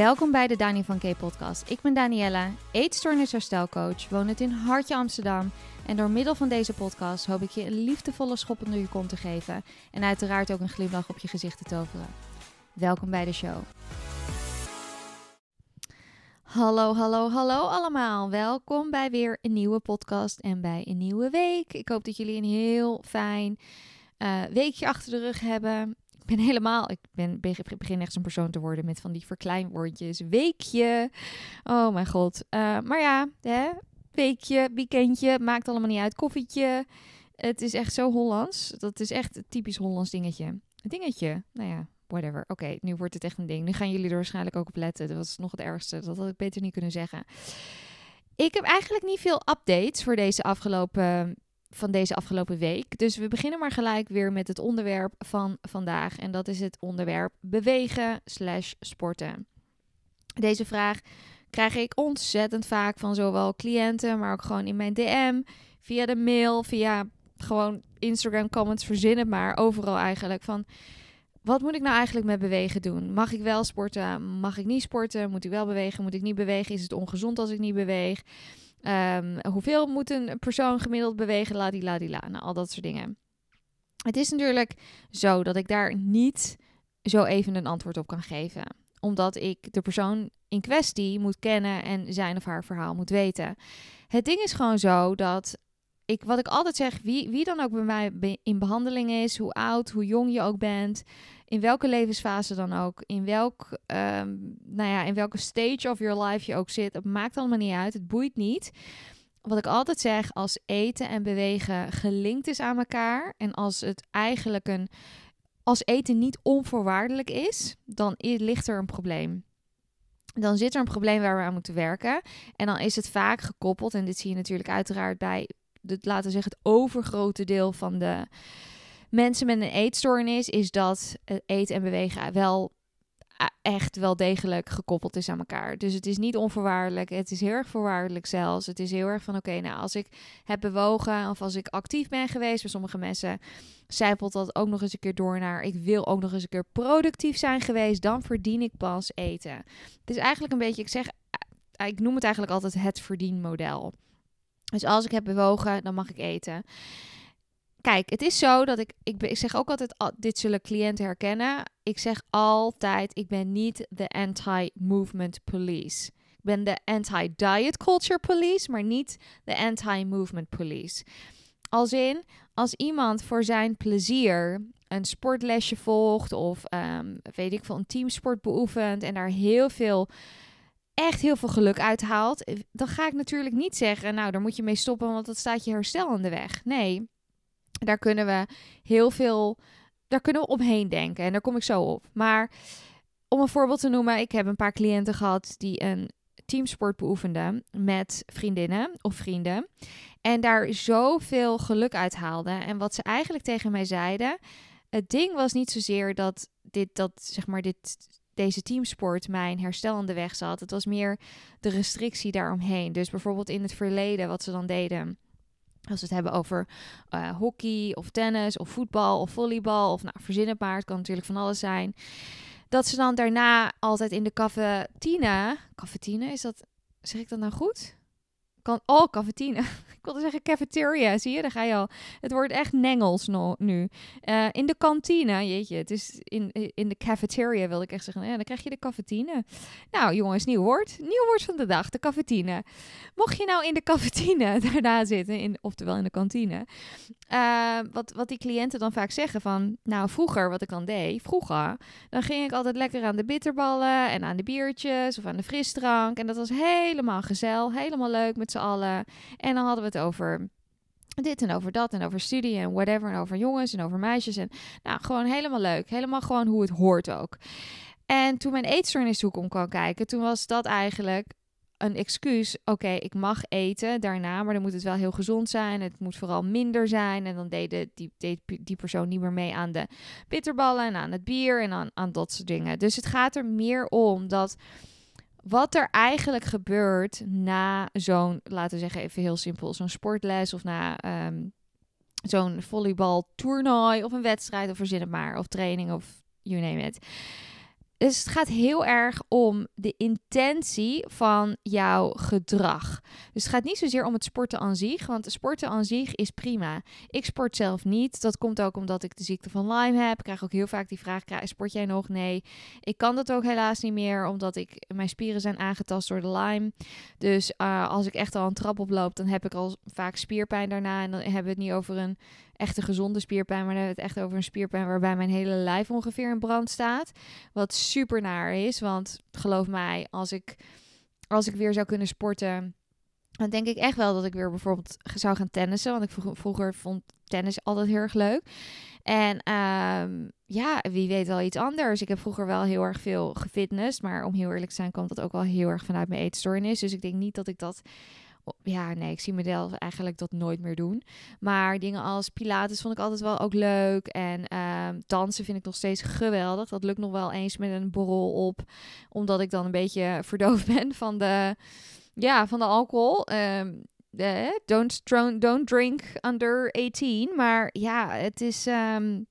Welkom bij de Dani van K podcast. Ik ben Daniella, eetstoornisherstelcoach, woon het in Hartje Amsterdam. En door middel van deze podcast hoop ik je een liefdevolle schop onder je kont te geven. En uiteraard ook een glimlach op je gezicht te toveren. Welkom bij de show. Hallo, hallo, hallo allemaal. Welkom bij weer een nieuwe podcast en bij een nieuwe week. Ik hoop dat jullie een heel fijn uh, weekje achter de rug hebben ben helemaal, ik ben, begin echt zo'n persoon te worden met van die verkleinwoordjes. Weekje. Oh mijn god. Uh, maar ja, hè? weekje, weekendje, maakt allemaal niet uit. Koffietje. Het is echt zo Hollands. Dat is echt een typisch Hollands dingetje. Dingetje. Nou ja, whatever. Oké, nu wordt het echt een ding. Nu gaan jullie er waarschijnlijk ook op letten. Dat was nog het ergste. Dat had ik beter niet kunnen zeggen. Ik heb eigenlijk niet veel updates voor deze afgelopen van deze afgelopen week. Dus we beginnen maar gelijk weer met het onderwerp van vandaag. En dat is het onderwerp bewegen slash sporten. Deze vraag krijg ik ontzettend vaak van zowel cliënten, maar ook gewoon in mijn DM, via de mail, via gewoon Instagram comments, verzin het maar, overal eigenlijk. Van wat moet ik nou eigenlijk met bewegen doen? Mag ik wel sporten? Mag ik niet sporten? Moet ik wel bewegen? Moet ik niet bewegen? Is het ongezond als ik niet beweeg? Um, hoeveel moet een persoon gemiddeld bewegen? La di. Nou, al dat soort dingen. Het is natuurlijk zo dat ik daar niet zo even een antwoord op kan geven. Omdat ik de persoon in kwestie moet kennen en zijn of haar verhaal moet weten. Het ding is gewoon zo dat ik, wat ik altijd zeg, wie, wie dan ook bij mij in behandeling is, hoe oud, hoe jong je ook bent, in welke levensfase dan ook, in, welk, um, nou ja, in welke stage of your life je ook zit, het maakt allemaal niet uit, het boeit niet. Wat ik altijd zeg, als eten en bewegen gelinkt is aan elkaar en als het eigenlijk een, als eten niet onvoorwaardelijk is, dan ligt er een probleem dan zit er een probleem waar we aan moeten werken. En dan is het vaak gekoppeld, en dit zie je natuurlijk uiteraard bij het, laten we zeggen, het overgrote deel van de mensen met een eetstoornis, is dat eten en bewegen wel echt wel degelijk gekoppeld is aan elkaar. Dus het is niet onvoorwaardelijk. Het is heel erg voorwaardelijk zelfs. Het is heel erg van oké, nou als ik heb bewogen of als ik actief ben geweest, bij sommige mensen zijpelt dat ook nog eens een keer door naar ik wil ook nog eens een keer productief zijn geweest, dan verdien ik pas eten. Het is eigenlijk een beetje, ik zeg, ik noem het eigenlijk altijd het verdienmodel. Dus als ik heb bewogen, dan mag ik eten. Kijk, het is zo dat ik, ik, zeg ook altijd, dit zullen cliënten herkennen. Ik zeg altijd, ik ben niet de anti-movement police. Ik ben de anti-diet culture police, maar niet de anti-movement police. Als in, als iemand voor zijn plezier een sportlesje volgt of um, weet ik veel, een teamsport beoefent en daar heel veel echt heel veel geluk uithaalt, eh, dan ga ik natuurlijk niet zeggen, nou, daar moet je mee stoppen, want dat staat je herstel aan de weg. Nee, daar kunnen we heel veel, daar kunnen we omheen denken en daar kom ik zo op. Maar om een voorbeeld te noemen, ik heb een paar cliënten gehad die een teamsport beoefenden met vriendinnen of vrienden. En daar zoveel geluk uit haalden. En wat ze eigenlijk tegen mij zeiden. Het ding was niet zozeer dat dit, dat, zeg maar, dit deze teamsport mijn herstel aan de weg zat. Het was meer de restrictie daaromheen. Dus bijvoorbeeld in het verleden, wat ze dan deden. Als we het hebben over uh, hockey of tennis of voetbal of volleybal of nou, verzin maar. Het kan natuurlijk van alles zijn. Dat ze dan daarna altijd in de cafetine... Cafetine, is dat... Zeg ik dat nou goed? Kan, oh, cafetine. ik wilde zeggen cafeteria. Zie je, daar ga je al. Het wordt echt nengels no, nu. Uh, in de kantine, jeetje. Het is in, in de cafeteria, wil ik echt zeggen. Ja, dan krijg je de cafetine. Nou, jongens, nieuw woord. Nieuw woord van de dag, de cafetine. Mocht je nou in de cafetine daarna zitten, in, oftewel in de kantine. Uh, wat, wat die cliënten dan vaak zeggen van... Nou, vroeger, wat ik dan deed, vroeger... Dan ging ik altijd lekker aan de bitterballen en aan de biertjes of aan de frisdrank. En dat was helemaal gezellig, helemaal leuk met z'n allen. En dan hadden we over dit en over dat en over studie en whatever. En over jongens en over meisjes. En nou, gewoon helemaal leuk. Helemaal gewoon hoe het hoort ook. En toen mijn eetstoornis om kwam kijken, toen was dat eigenlijk een excuus. Oké, ik mag eten daarna, maar dan moet het wel heel gezond zijn. Het moet vooral minder zijn. En dan deed, die, deed die persoon niet meer mee aan de bitterballen en aan het bier en aan, aan dat soort dingen. Dus het gaat er meer om dat wat er eigenlijk gebeurt na zo'n, laten we zeggen even heel simpel, zo'n sportles of na um, zo'n volleybaltoernooi of een wedstrijd of verzin het maar, of training of you name it. Dus het gaat heel erg om de intentie van jouw gedrag. Dus het gaat niet zozeer om het sporten aan zich, want sporten aan zich is prima. Ik sport zelf niet. Dat komt ook omdat ik de ziekte van Lyme heb. Ik krijg ook heel vaak die vraag: sport jij nog? Nee. Ik kan dat ook helaas niet meer, omdat ik mijn spieren zijn aangetast door de Lyme. Dus uh, als ik echt al een trap oploop, dan heb ik al vaak spierpijn daarna. En dan hebben we het niet over een echte gezonde spierpijn, maar dan hebben het echt over een spierpijn waarbij mijn hele lijf ongeveer in brand staat. Wat super naar is, want geloof mij, als ik, als ik weer zou kunnen sporten, dan denk ik echt wel dat ik weer bijvoorbeeld zou gaan tennissen. Want ik vroeger, vond tennis altijd heel erg leuk. En um, ja, wie weet wel iets anders. Ik heb vroeger wel heel erg veel gefitness. Maar om heel eerlijk te zijn, komt dat ook wel heel erg vanuit mijn eetstoornis. Dus ik denk niet dat ik dat ja, nee, ik zie mezelf eigenlijk dat nooit meer doen. Maar dingen als Pilates vond ik altijd wel ook leuk. En um, dansen vind ik nog steeds geweldig. Dat lukt nog wel eens met een borrel op. Omdat ik dan een beetje verdoofd ben van de, ja, van de alcohol. Um, don't, don't drink under 18. Maar ja, het is. Um,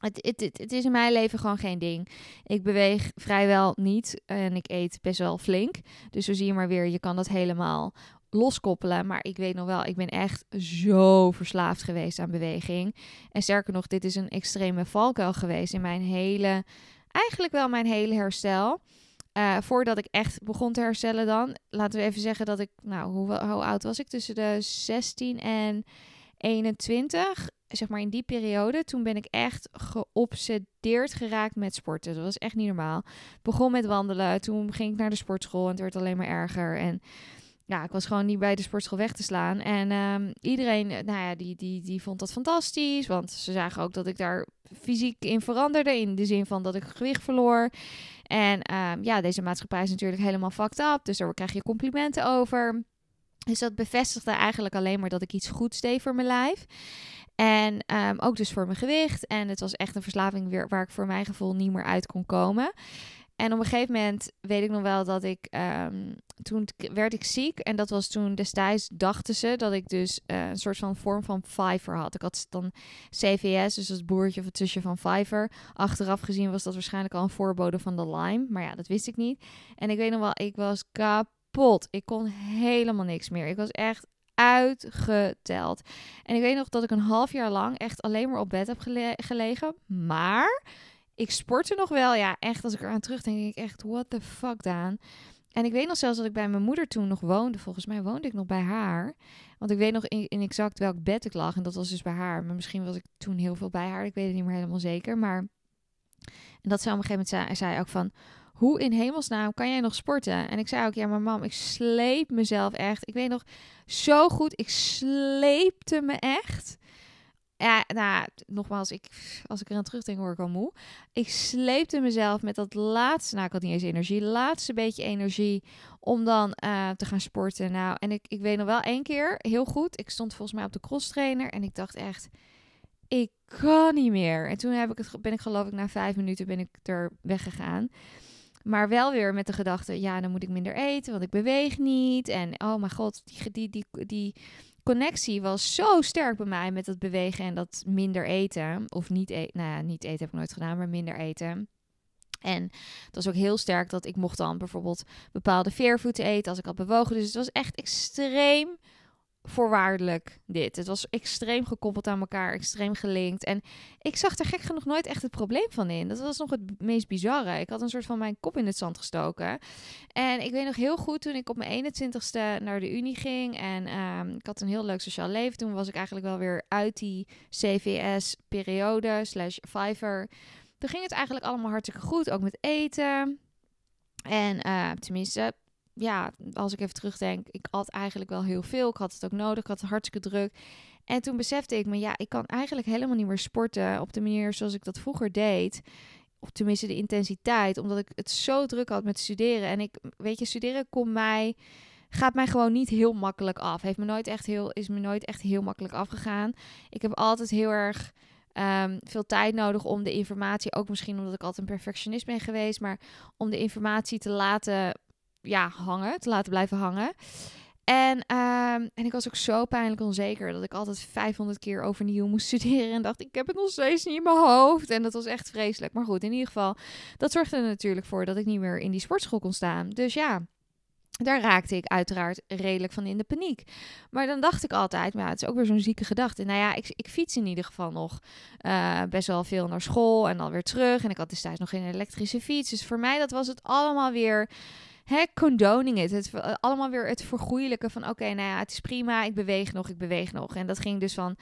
het, het, het, het, is in mijn leven gewoon geen ding. Ik beweeg vrijwel niet en ik eet best wel flink. Dus zo zie je maar weer, je kan dat helemaal loskoppelen. Maar ik weet nog wel, ik ben echt zo verslaafd geweest aan beweging. En sterker nog, dit is een extreme valkuil geweest in mijn hele, eigenlijk wel mijn hele herstel. Uh, voordat ik echt begon te herstellen dan, laten we even zeggen dat ik, nou, hoe, hoe oud was ik? Tussen de 16 en 21, zeg maar in die periode, toen ben ik echt geobsedeerd geraakt met sporten. Dat was echt niet normaal. begon met wandelen, toen ging ik naar de sportschool en het werd alleen maar erger. En ja, ik was gewoon niet bij de sportschool weg te slaan. En um, iedereen, nou ja, die, die, die vond dat fantastisch. Want ze zagen ook dat ik daar fysiek in veranderde. In de zin van dat ik gewicht verloor. En um, ja, deze maatschappij is natuurlijk helemaal fucked up. Dus daar krijg je complimenten over. Dus dat bevestigde eigenlijk alleen maar dat ik iets goeds deed voor mijn lijf. En um, ook dus voor mijn gewicht. En het was echt een verslaving weer, waar ik voor mijn gevoel niet meer uit kon komen. En op een gegeven moment weet ik nog wel dat ik. Um, toen werd ik ziek. En dat was toen destijds dachten ze dat ik dus uh, een soort van vorm van Fiverr had. Ik had dan CVS, dus het boertje of het tusje van Fiverr. Achteraf gezien was dat waarschijnlijk al een voorbode van de Lyme. Maar ja, dat wist ik niet. En ik weet nog wel, ik was kapot. Ik kon helemaal niks meer. Ik was echt uitgeteld. En ik weet nog dat ik een half jaar lang echt alleen maar op bed heb gele gelegen. Maar ik sportte nog wel. Ja, echt, als ik eraan terugdenk, denk ik echt, what the fuck, Daan. En ik weet nog zelfs dat ik bij mijn moeder toen nog woonde. Volgens mij woonde ik nog bij haar. Want ik weet nog in, exact welk bed ik lag. En dat was dus bij haar. Maar misschien was ik toen heel veel bij haar. Ik weet het niet meer helemaal zeker. Maar en dat ze op een gegeven moment zei, zei ook van... Hoe in hemelsnaam kan jij nog sporten? En ik zei ook, ja, maar mam, ik sleep mezelf echt. Ik weet nog zo goed, ik sleepte me echt ja, nou, nogmaals, ik, als ik er aan terugdenk, word ik al moe. Ik sleepte mezelf met dat laatste, nou, ik had niet eens energie, laatste beetje energie om dan uh, te gaan sporten. Nou, en ik, ik weet nog wel één keer, heel goed, ik stond volgens mij op de cross trainer en ik dacht echt, ik kan niet meer. En toen heb ik het, ben ik geloof ik na vijf minuten ben ik er weggegaan. Maar wel weer met de gedachte, ja, dan moet ik minder eten, want ik beweeg niet. En oh mijn god, die, die, die, die connectie was zo sterk bij mij met dat bewegen en dat minder eten. Of niet eten. Nou ja, niet eten heb ik nooit gedaan, maar minder eten. En het was ook heel sterk dat ik mocht dan bijvoorbeeld bepaalde veervoeten eten als ik had bewogen. Dus het was echt extreem voorwaardelijk dit. Het was extreem gekoppeld aan elkaar, extreem gelinkt. En ik zag er gek genoeg nooit echt het probleem van in. Dat was nog het meest bizarre. Ik had een soort van mijn kop in het zand gestoken. En ik weet nog heel goed toen ik op mijn 21ste naar de Unie ging. En um, ik had een heel leuk sociaal leven. Toen was ik eigenlijk wel weer uit die CVS-periode slash Fiverr. Toen ging het eigenlijk allemaal hartstikke goed, ook met eten. En uh, tenminste, ja, als ik even terugdenk, ik had eigenlijk wel heel veel. Ik had het ook nodig, ik had het hartstikke druk. En toen besefte ik me, ja, ik kan eigenlijk helemaal niet meer sporten op de manier zoals ik dat vroeger deed. Of tenminste de intensiteit, omdat ik het zo druk had met studeren. En ik, weet je, studeren kon mij, gaat mij gewoon niet heel makkelijk af. Heeft me nooit echt heel, is me nooit echt heel makkelijk afgegaan. Ik heb altijd heel erg um, veel tijd nodig om de informatie, ook misschien omdat ik altijd een perfectionist ben geweest, maar om de informatie te laten ja, hangen, te laten blijven hangen. En, ehm, en ik was ook zo pijnlijk onzeker dat ik altijd 500 keer overnieuw moest studeren. En dacht, ik heb het nog steeds niet in mijn hoofd. En dat was echt vreselijk. Maar goed, in ieder geval, dat zorgde er natuurlijk voor dat ik niet meer in die sportschool kon staan. Dus ja, daar raakte ik uiteraard redelijk van in de paniek. Maar dan dacht ik altijd, maar ja, het is ook weer zo'n zieke gedachte. Nou ja, ik, ik fiets in ieder geval nog uh, best wel veel naar school en dan weer terug. En ik had destijds nog geen elektrische fiets. Dus voor mij dat was het allemaal weer hè, condoning it. Het, eh, allemaal weer het vergoeilijken van oké, nou ja, het is prima, ik beweeg nog, ik beweeg nog. En dat ging dus van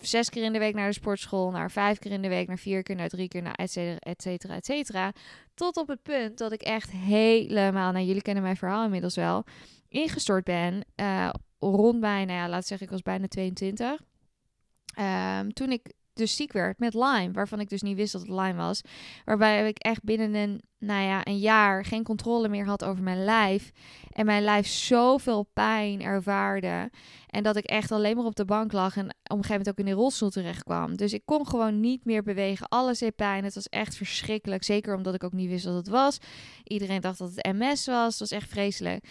zes keer in de week naar de sportschool, naar vijf keer in de week, naar vier keer, naar drie keer, naar et cetera, et cetera, et cetera. Tot op het punt dat ik echt helemaal, nou jullie kennen mijn verhaal inmiddels wel, ingestort ben. Uh, rond bijna, nou ja, laat zeggen, ik was bijna 22. Um, ehm, toen ik dus ziek werd met Lyme, waarvan ik dus niet wist dat het Lyme was. Waarbij ik echt binnen een, nou ja, een jaar geen controle meer had over mijn lijf. En mijn lijf zoveel pijn ervaarde. En dat ik echt alleen maar op de bank lag en op een gegeven moment ook in de rolstoel terecht kwam. Dus ik kon gewoon niet meer bewegen. Alles deed pijn. Het was echt verschrikkelijk. Zeker omdat ik ook niet wist wat het was. Iedereen dacht dat het MS was. Het was echt vreselijk.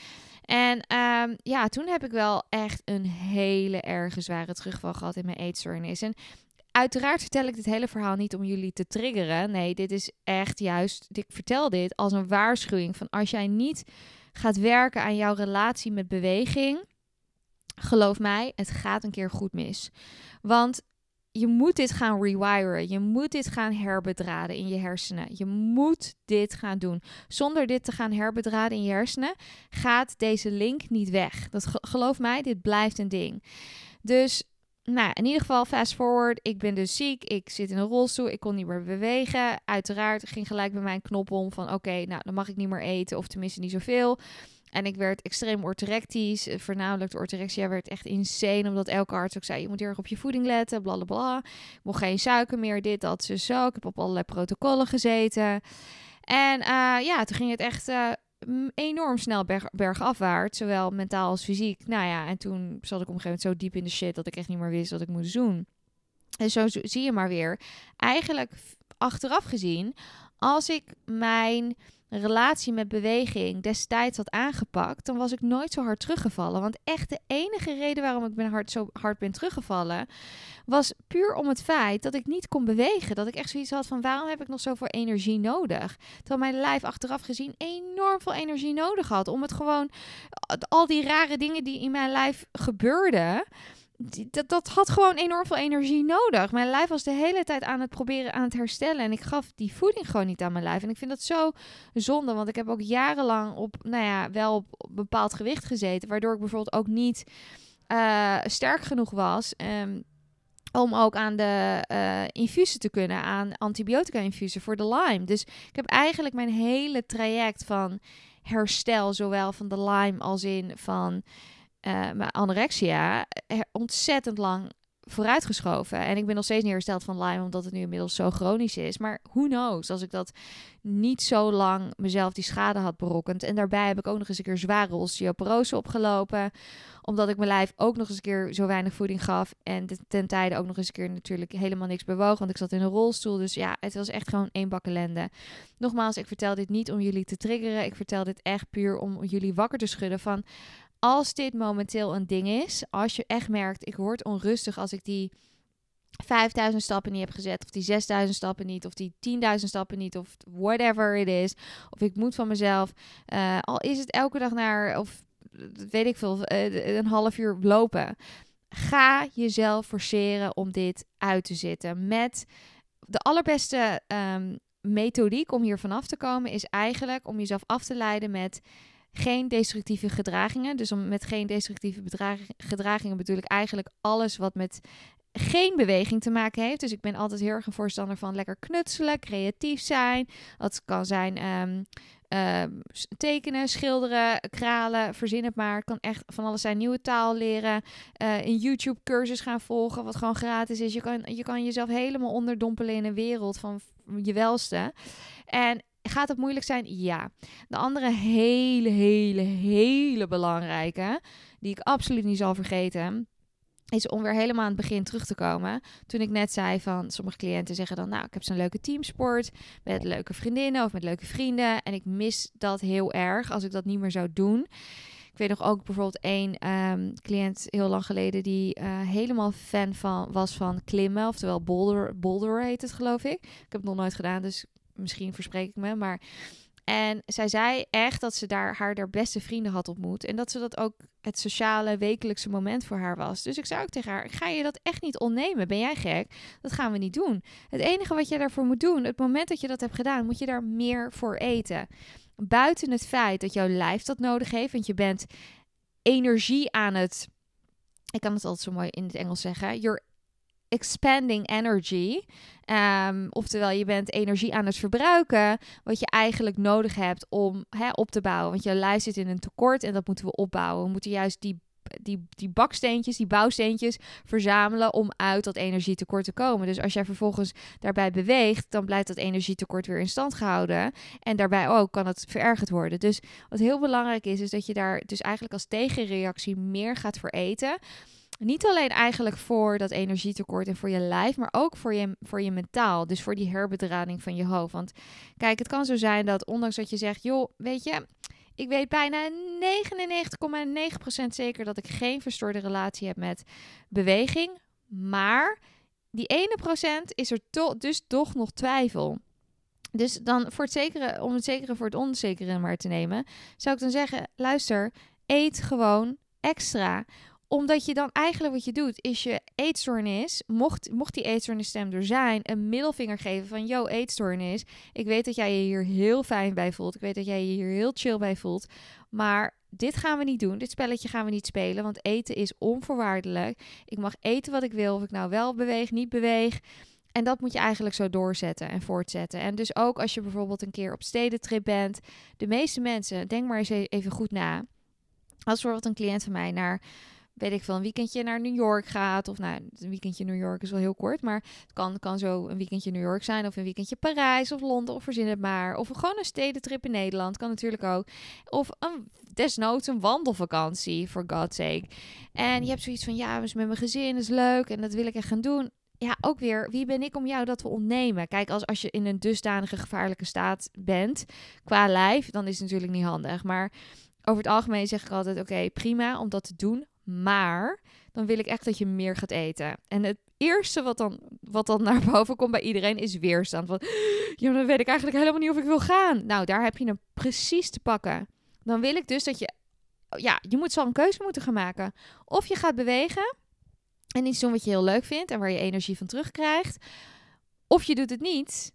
En um, ja, toen heb ik wel echt een hele erge zware terugval gehad in mijn eetstoornis. En Uiteraard vertel ik dit hele verhaal niet om jullie te triggeren. Nee, dit is echt juist. Ik vertel dit als een waarschuwing van als jij niet gaat werken aan jouw relatie met beweging. Geloof mij, het gaat een keer goed mis. Want je moet dit gaan rewiren. Je moet dit gaan herbedraden in je hersenen. Je moet dit gaan doen. Zonder dit te gaan herbedraden in je hersenen gaat deze link niet weg. Dat geloof mij, dit blijft een ding. Dus nou, in ieder geval, fast forward. Ik ben dus ziek. Ik zit in een rolstoel. Ik kon niet meer bewegen. Uiteraard ging gelijk bij mijn knop om van... oké, nou, dan mag ik niet meer eten. Of tenminste niet zoveel. En ik werd extreem orthorectisch. Eh, voornamelijk de orthorexia werd echt insane. Omdat elke arts ook zei, je moet heel erg op je voeding letten. Blablabla. Ik mocht geen suiker meer. Dit, dat, zo. Ik heb op allerlei protocollen gezeten. En uh, ja, toen ging het echt... Uh, enorm snel berg, bergafwaarts, zowel mentaal als fysiek. Nou ja, en toen zat ik op een gegeven moment zo diep in de shit dat ik echt niet meer wist wat ik moest doen. En zo zie je maar weer. Eigenlijk achteraf gezien, als ik mijn relatie met beweging destijds had aangepakt, dan was ik nooit zo hard teruggevallen. Want echt de enige reden waarom ik ben hard, zo hard ben teruggevallen, was puur om het feit dat ik niet kon bewegen. Dat ik echt zoiets had van waarom heb ik nog zoveel energie nodig? Terwijl mijn lijf achteraf gezien enorm veel energie nodig had om het gewoon, al die rare dingen die in mijn lijf gebeurden dat, dat had gewoon enorm veel energie nodig. Mijn lijf was de hele tijd aan het proberen aan het herstellen. En ik gaf die voeding gewoon niet aan mijn lijf. En ik vind dat zo zonde. Want ik heb ook jarenlang op, nou ja, wel op, bepaald gewicht gezeten. Waardoor ik bijvoorbeeld ook niet uh, sterk genoeg was. Um, om ook aan de uh, te kunnen, aan antibiotica-infusen voor de Lyme. Dus ik heb eigenlijk mijn hele traject van herstel, zowel van de Lyme als in van uh, mijn anorexia ontzettend lang vooruitgeschoven. En ik ben nog steeds niet hersteld van Lyme, omdat het nu inmiddels zo chronisch is. Maar who knows, als ik dat niet zo lang mezelf die schade had berokkend. En daarbij heb ik ook nog eens een keer zware osteoporose opgelopen. Omdat ik mijn lijf ook nog eens een keer zo weinig voeding gaf. En ten tijde ook nog eens een keer natuurlijk helemaal niks bewoog. Want ik zat in een rolstoel. Dus ja, het was echt gewoon één bak ellende. Nogmaals, ik vertel dit niet om jullie te triggeren. Ik vertel dit echt puur om jullie wakker te schudden van als dit momenteel een ding is, als je echt merkt, ik word onrustig als ik die 5000 stappen niet heb gezet, of die 6000 stappen niet, of die 10.000 stappen niet, of whatever it is, of ik moet van mezelf, uh, al is het elke dag naar, of weet ik veel, uh, een half uur lopen. Ga jezelf forceren om dit uit te zitten. Met de allerbeste um, methodiek om hier vanaf te komen, is eigenlijk om jezelf af te leiden met geen destructieve gedragingen. Dus om, met geen destructieve gedragingen bedoel ik eigenlijk alles wat met geen beweging te maken heeft. Dus ik ben altijd heel erg een voorstander van lekker knutselen, creatief zijn. Dat kan zijn ehm, tekenen, schilderen, kralen, verzin het maar. Het kan echt van alles zijn. Nieuwe taal leren, uh, een YouTube cursus gaan volgen, wat gewoon gratis is. Je kan, je kan jezelf helemaal onderdompelen in een wereld van je welste. En Gaat het moeilijk zijn? Ja. De andere hele, hele, hele belangrijke, die ik absoluut niet zal vergeten, is om weer helemaal aan het begin terug te komen. Toen ik net zei van sommige cliënten zeggen dan, nou, ik heb zo'n leuke teamsport met leuke vriendinnen of met leuke vrienden en ik mis dat heel erg als ik dat niet meer zou doen. Ik weet nog ook bijvoorbeeld één ehm, cliënt heel lang geleden die eh, helemaal fan van was van klimmen, oftewel boulder, boulder heet het geloof ik. Ik heb het nog nooit gedaan, dus misschien verspreek ik me, maar en zij zei echt dat ze daar haar, haar beste vrienden had ontmoet. En dat ze dat ook het sociale wekelijkse moment voor haar was. Dus ik zei ook tegen haar: ga je dat echt niet ontnemen? Ben jij gek? Dat gaan we niet doen. Het enige wat je daarvoor moet doen, het moment dat je dat hebt gedaan, moet je daar meer voor eten. Buiten het feit dat jouw lijf dat nodig heeft, want je bent energie aan het. Ik kan het altijd zo mooi in het Engels zeggen. You're expanding energy. Um, oftewel, je bent energie aan het verbruiken, wat je eigenlijk nodig hebt om hè, op te bouwen. Want je lijf zit in een tekort en dat moeten we opbouwen. We moeten juist die, die, die baksteentjes, die bouwsteentjes verzamelen om uit dat energietekort te komen. Dus als jij vervolgens daarbij beweegt, dan blijft dat energietekort weer in stand gehouden. En daarbij ook kan het verergerd worden. Dus wat heel belangrijk is, is dat je daar dus eigenlijk als tegenreactie meer gaat voor eten. Niet alleen eigenlijk voor dat energietekort en voor je lijf, maar ook voor je, voor je mentaal. Dus voor die herbedrading van je hoofd. Want kijk, het kan zo zijn dat ondanks dat je zegt, joh, weet je, ik weet bijna 99,9% zeker dat ik geen verstoorde relatie heb met beweging. Maar die ene procent is er to dus toch nog twijfel. Dus dan voor het zekere, om het zekere voor het onzekere maar te nemen, zou ik dan zeggen: luister, eet gewoon extra omdat je dan eigenlijk wat je doet, is je eetstoornis, mocht, mocht die eetstoornisstem er zijn, een middelvinger geven van, yo, eetstoornis, ik weet dat jij je hier heel fijn bij voelt, ik weet dat jij je hier heel chill bij voelt, maar dit gaan we niet doen, dit spelletje gaan we niet spelen, want eten is onvoorwaardelijk. Ik mag eten wat ik wil, of ik nou wel beweeg, niet beweeg. En dat moet je eigenlijk zo doorzetten en voortzetten. En dus ook als je bijvoorbeeld een keer op stedentrip bent. De meeste mensen, denk maar eens e-, even goed na. Als bijvoorbeeld een cliënt van mij naar weet ik veel, een weekendje naar New York gaat. Of nou, een weekendje New York is wel heel kort. Maar het kan, kan zo een weekendje New York zijn. Of een weekendje Parijs of Londen. Of verzin het maar. Of gewoon een stedentrip in Nederland. Kan natuurlijk ook. Of een, desnoods een wandelvakantie, for God's sake. En je hebt zoiets van, ja, dus met mijn gezin is leuk. En dat wil ik echt gaan doen. Ja, ook weer, wie ben ik om jou dat te ontnemen? Kijk, als, als je in een dusdanige gevaarlijke staat bent, qua lijf, dan is het natuurlijk niet handig. Maar over het algemeen zeg ik altijd: oké, prima om dat te doen. Maar dan wil ik echt dat je meer gaat eten. En het eerste wat dan, wat dan naar boven komt bij iedereen is weerstand. Van, ja, dan weet ik eigenlijk helemaal niet of ik wil gaan. Nou, daar heb je hem precies te pakken. Dan wil ik dus dat je, ja, je moet zo een keuze moeten gaan maken. Of je gaat bewegen en iets doen wat je heel leuk vindt en waar je energie van terugkrijgt. Of je doet het niet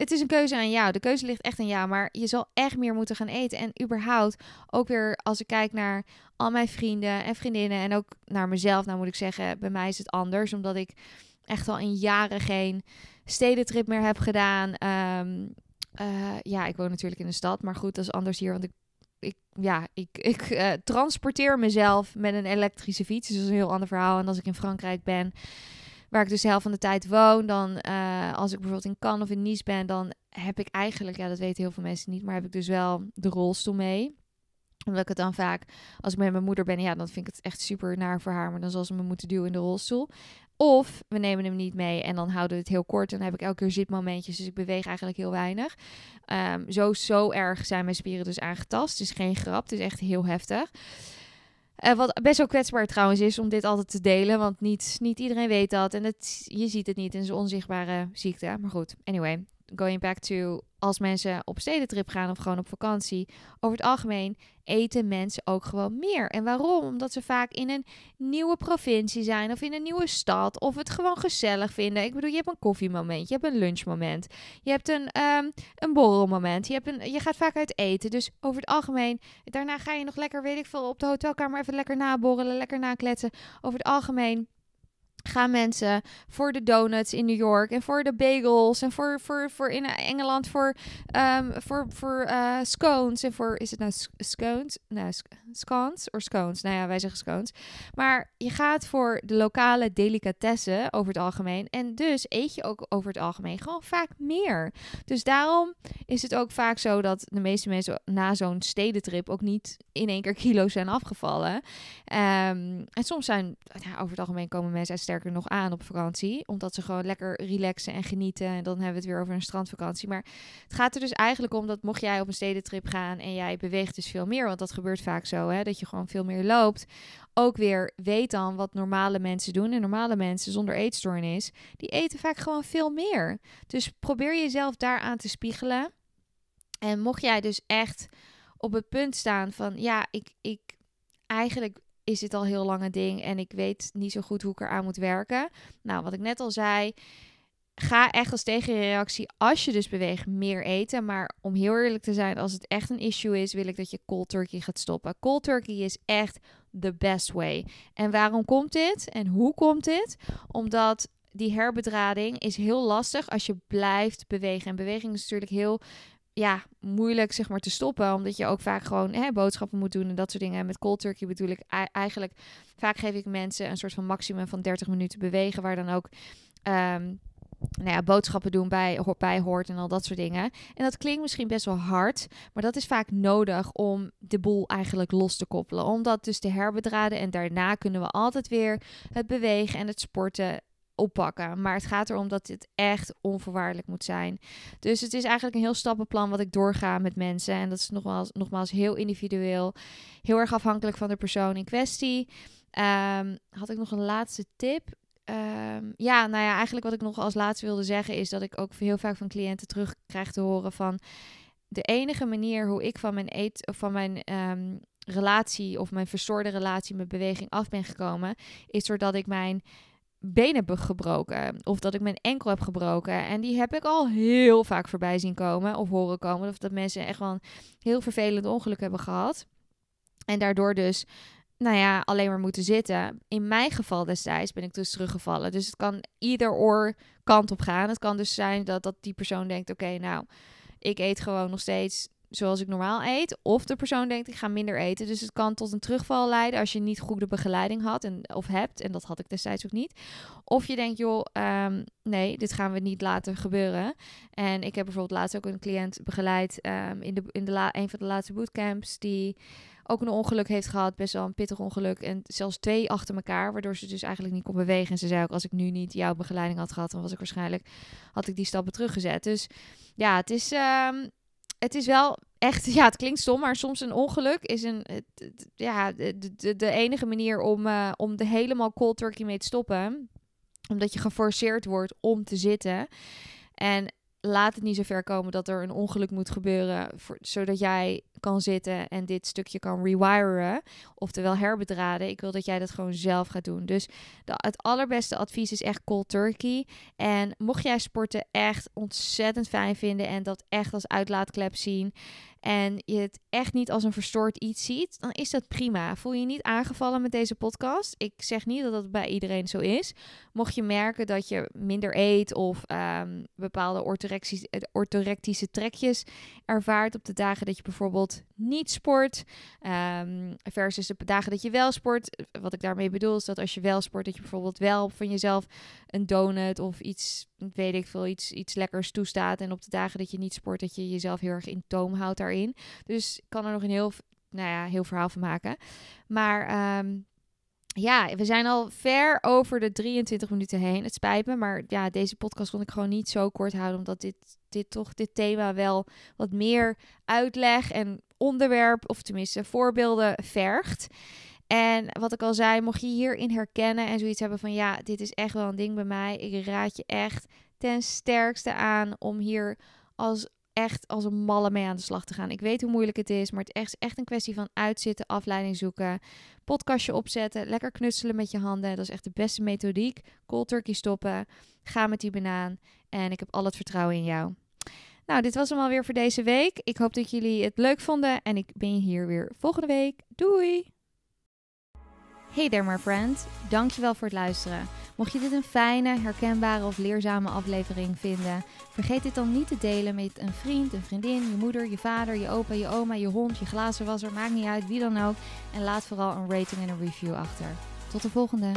het is een keuze aan jou. De keuze ligt echt aan jou. Maar je zal echt meer moeten gaan eten. En überhaupt, ook weer als ik kijk naar al mijn vrienden en vriendinnen. En ook naar mezelf, nou moet ik zeggen, bij mij is het anders. Omdat ik echt al in jaren geen stedentrip meer heb gedaan. Ehm, eh, ja, ik woon natuurlijk in de stad. Maar goed, dat is anders hier. Want ik ik, ja, ik, ik uh, transporteer mezelf met een elektrische fiets. Dus dat is een heel ander verhaal. En als ik in Frankrijk ben, waar ik dus de helft van de tijd woon, dan uh, als ik bijvoorbeeld in Cannes of in Nice ben, dan heb ik eigenlijk, ja, dat weten heel veel mensen niet, maar heb ik dus wel de rolstoel mee omdat ik het dan vaak, als ik met mijn moeder ben, ja, dan vind ik het echt super naar voor haar. Maar dan zal ze me moeten duwen in de rolstoel. Of we nemen hem niet mee en dan houden we het heel kort. En dan heb ik elke keer zitmomentjes, dus ik beweeg eigenlijk heel weinig. Um, zo, zo erg zijn mijn spieren dus aangetast. Is geen grap, het is echt heel heftig. Uh, wat best wel kwetsbaar trouwens is om dit altijd te delen. Want niet, niet iedereen weet dat. En het, je ziet het niet in zijn onzichtbare ziekte. Maar goed, anyway going back to als mensen op stedentrip gaan of gewoon op vakantie, over het algemeen eten mensen ook gewoon meer. En waarom? Omdat ze vaak in een nieuwe provincie zijn of in een nieuwe stad of het gewoon gezellig vinden. Ik bedoel, je hebt een koffiemoment, je hebt een lunchmoment, je hebt een, um, een borrelmoment, je, hebt een, je gaat vaak uit eten. Dus over het algemeen, daarna ga je nog lekker, weet ik veel, op de hotelkamer even lekker naborrelen, lekker nakletsen. Over het algemeen gaan mensen voor de donuts in New York en voor de bagels en voor, voor, voor in Engeland voor, um, voor, voor uh, scones en voor, is het nou scones? Nou, scones of scones? Nou ja, wij zeggen scones. Maar je gaat voor de lokale delicatessen over het algemeen en dus eet je ook over het algemeen gewoon vaak meer. Dus daarom is het ook vaak zo dat de meeste mensen na zo'n stedentrip ook niet in één keer kilo's zijn afgevallen. Um, en soms zijn, over het algemeen komen mensen uit sterker nog aan op vakantie. Omdat ze gewoon lekker relaxen en genieten. En dan hebben we het weer over een strandvakantie. Maar het gaat er dus eigenlijk om dat mocht jij op een stedentrip gaan en jij beweegt dus veel meer. Want dat gebeurt vaak zo, hè, dat je gewoon veel meer loopt. Ook weer weet dan wat normale mensen doen. En normale mensen zonder eetstoornis, die eten vaak gewoon veel meer. Dus probeer jezelf daaraan te spiegelen. En mocht jij dus echt op het punt staan van ja, ik, ik eigenlijk is dit al heel lang een ding en ik weet niet zo goed hoe ik eraan moet werken. Nou, wat ik net al zei, ga echt als tegenreactie, als je dus beweegt, meer eten. Maar om heel eerlijk te zijn, als het echt een issue is, wil ik dat je cold turkey gaat stoppen. Cold turkey is echt the best way. En waarom komt dit? En hoe komt dit? Omdat die herbedrading is heel lastig als je blijft bewegen. En beweging is natuurlijk heel ja, moeilijk zeg maar te stoppen. Omdat je ook vaak gewoon hè, boodschappen moet doen en dat soort dingen. En met cold turkey bedoel ik eigenlijk... Vaak geef ik mensen een soort van maximum van 30 minuten bewegen. Waar dan ook... Um, nou ja, boodschappen doen bij, bij hoort en al dat soort dingen. En dat klinkt misschien best wel hard, maar dat is vaak nodig om de boel eigenlijk los te koppelen. Om dat dus te herbedraden en daarna kunnen we altijd weer het bewegen en het sporten oppakken. Maar het gaat erom dat dit echt onvoorwaardelijk moet zijn. Dus het is eigenlijk een heel stappenplan wat ik doorga met mensen. En dat is nogmaals, nogmaals heel individueel. Heel erg afhankelijk van de persoon in kwestie. Um, had ik nog een laatste tip? Um, ja, nou ja, eigenlijk wat ik nog als laatste wilde zeggen is dat ik ook heel vaak van cliënten terug krijg te horen van de enige manier hoe ik van mijn eet of van mijn um, relatie of mijn verstoorde relatie met beweging af ben gekomen, is doordat ik mijn been heb gebroken. Of dat ik mijn enkel heb gebroken. En die heb ik al heel vaak voorbij zien komen of horen komen. Of dat mensen echt wel een heel vervelend ongeluk hebben gehad. En daardoor dus, nou ja, alleen maar moeten zitten. In mijn geval destijds ben ik dus teruggevallen. Dus het kan ieder oor kant op gaan. Het kan dus zijn dat, dat die persoon denkt: oké, nou, ik eet gewoon nog steeds zoals ik normaal eet. Of de persoon denkt, ik ga minder eten. Dus het kan tot een terugval leiden als je niet goede begeleiding had en, of hebt. En dat had ik destijds ook niet. Of je denkt, joh, um, nee, dit gaan we niet laten gebeuren. En ik heb bijvoorbeeld laatst ook een cliënt begeleid um, in, de, in de la, een van de laatste bootcamps. Die ook een ongeluk heeft gehad, best wel een pittig ongeluk. En zelfs twee achter elkaar, waardoor ze dus eigenlijk niet kon bewegen. En ze zei ook, als ik nu niet jouw begeleiding had gehad, dan was ik waarschijnlijk, had ik die stappen teruggezet. Dus ja, het is... Um, het is wel echt, ja, het klinkt stom, maar soms een ongeluk is een, ja, de, de, de enige manier om, uh, om de helemaal cold turkey mee te stoppen. Omdat je geforceerd wordt om te zitten. En laat het niet zo ver komen dat er een ongeluk moet gebeuren, voor, zodat jij kan zitten en dit stukje kan rewiren, oftewel herbedraden. Ik wil dat jij dat gewoon zelf gaat doen. Dus het allerbeste advies is echt cold turkey. En mocht jij sporten echt ontzettend fijn vinden en dat echt als uitlaatklep zien, en je het echt niet als een verstoord iets ziet, dan is dat prima. Voel je niet aangevallen met deze podcast? Ik zeg niet dat dat bij iedereen zo is. Mocht je merken dat je minder eet of um, bepaalde orthorectische trekjes ervaart op de dagen dat je bijvoorbeeld niet sport, um, versus de dagen dat je wel sport. Wat ik daarmee bedoel is dat als je wel sport, dat je bijvoorbeeld wel van jezelf een donut of iets, weet ik veel, iets, iets lekkers toestaat. En op de dagen dat je niet sport, dat je jezelf heel erg in toom houdt daarin. Dus ik kan er nog een heel, nou ja, heel verhaal van maken. Maar um, ja, we zijn al ver over de 23 minuten heen. Het spijt me, maar ja, deze podcast kon ik gewoon niet zo kort houden, omdat dit, dit toch dit thema wel wat meer uitleg en onderwerp, of tenminste voorbeelden, vergt. En wat ik al zei, mocht je hierin herkennen en zoiets hebben van ja, dit is echt wel een ding bij mij. Ik raad je echt ten sterkste aan om hier als echt als een malle mee aan de slag te gaan. Ik weet hoe moeilijk het is, maar het is echt, een kwestie van uitzitten, afleiding zoeken, podcastje opzetten, lekker knutselen met je handen. Dat is echt de beste methodiek. Cold turkey stoppen, ga met die banaan en ik heb al het vertrouwen in jou. Nou, dit was hem alweer voor deze week. Ik hoop dat jullie het leuk vonden en ik ben hier weer volgende week. Doei! Hey there my friend, dankjewel voor het luisteren. Mocht je dit een fijne, herkenbare of leerzame aflevering vinden, vergeet dit dan niet te delen met een vriend, een vriendin, je moeder, je vader, je opa, je oma, je hond, je glazenwasser, maakt niet uit wie dan ook. En laat vooral een rating en een review achter. Tot de volgende!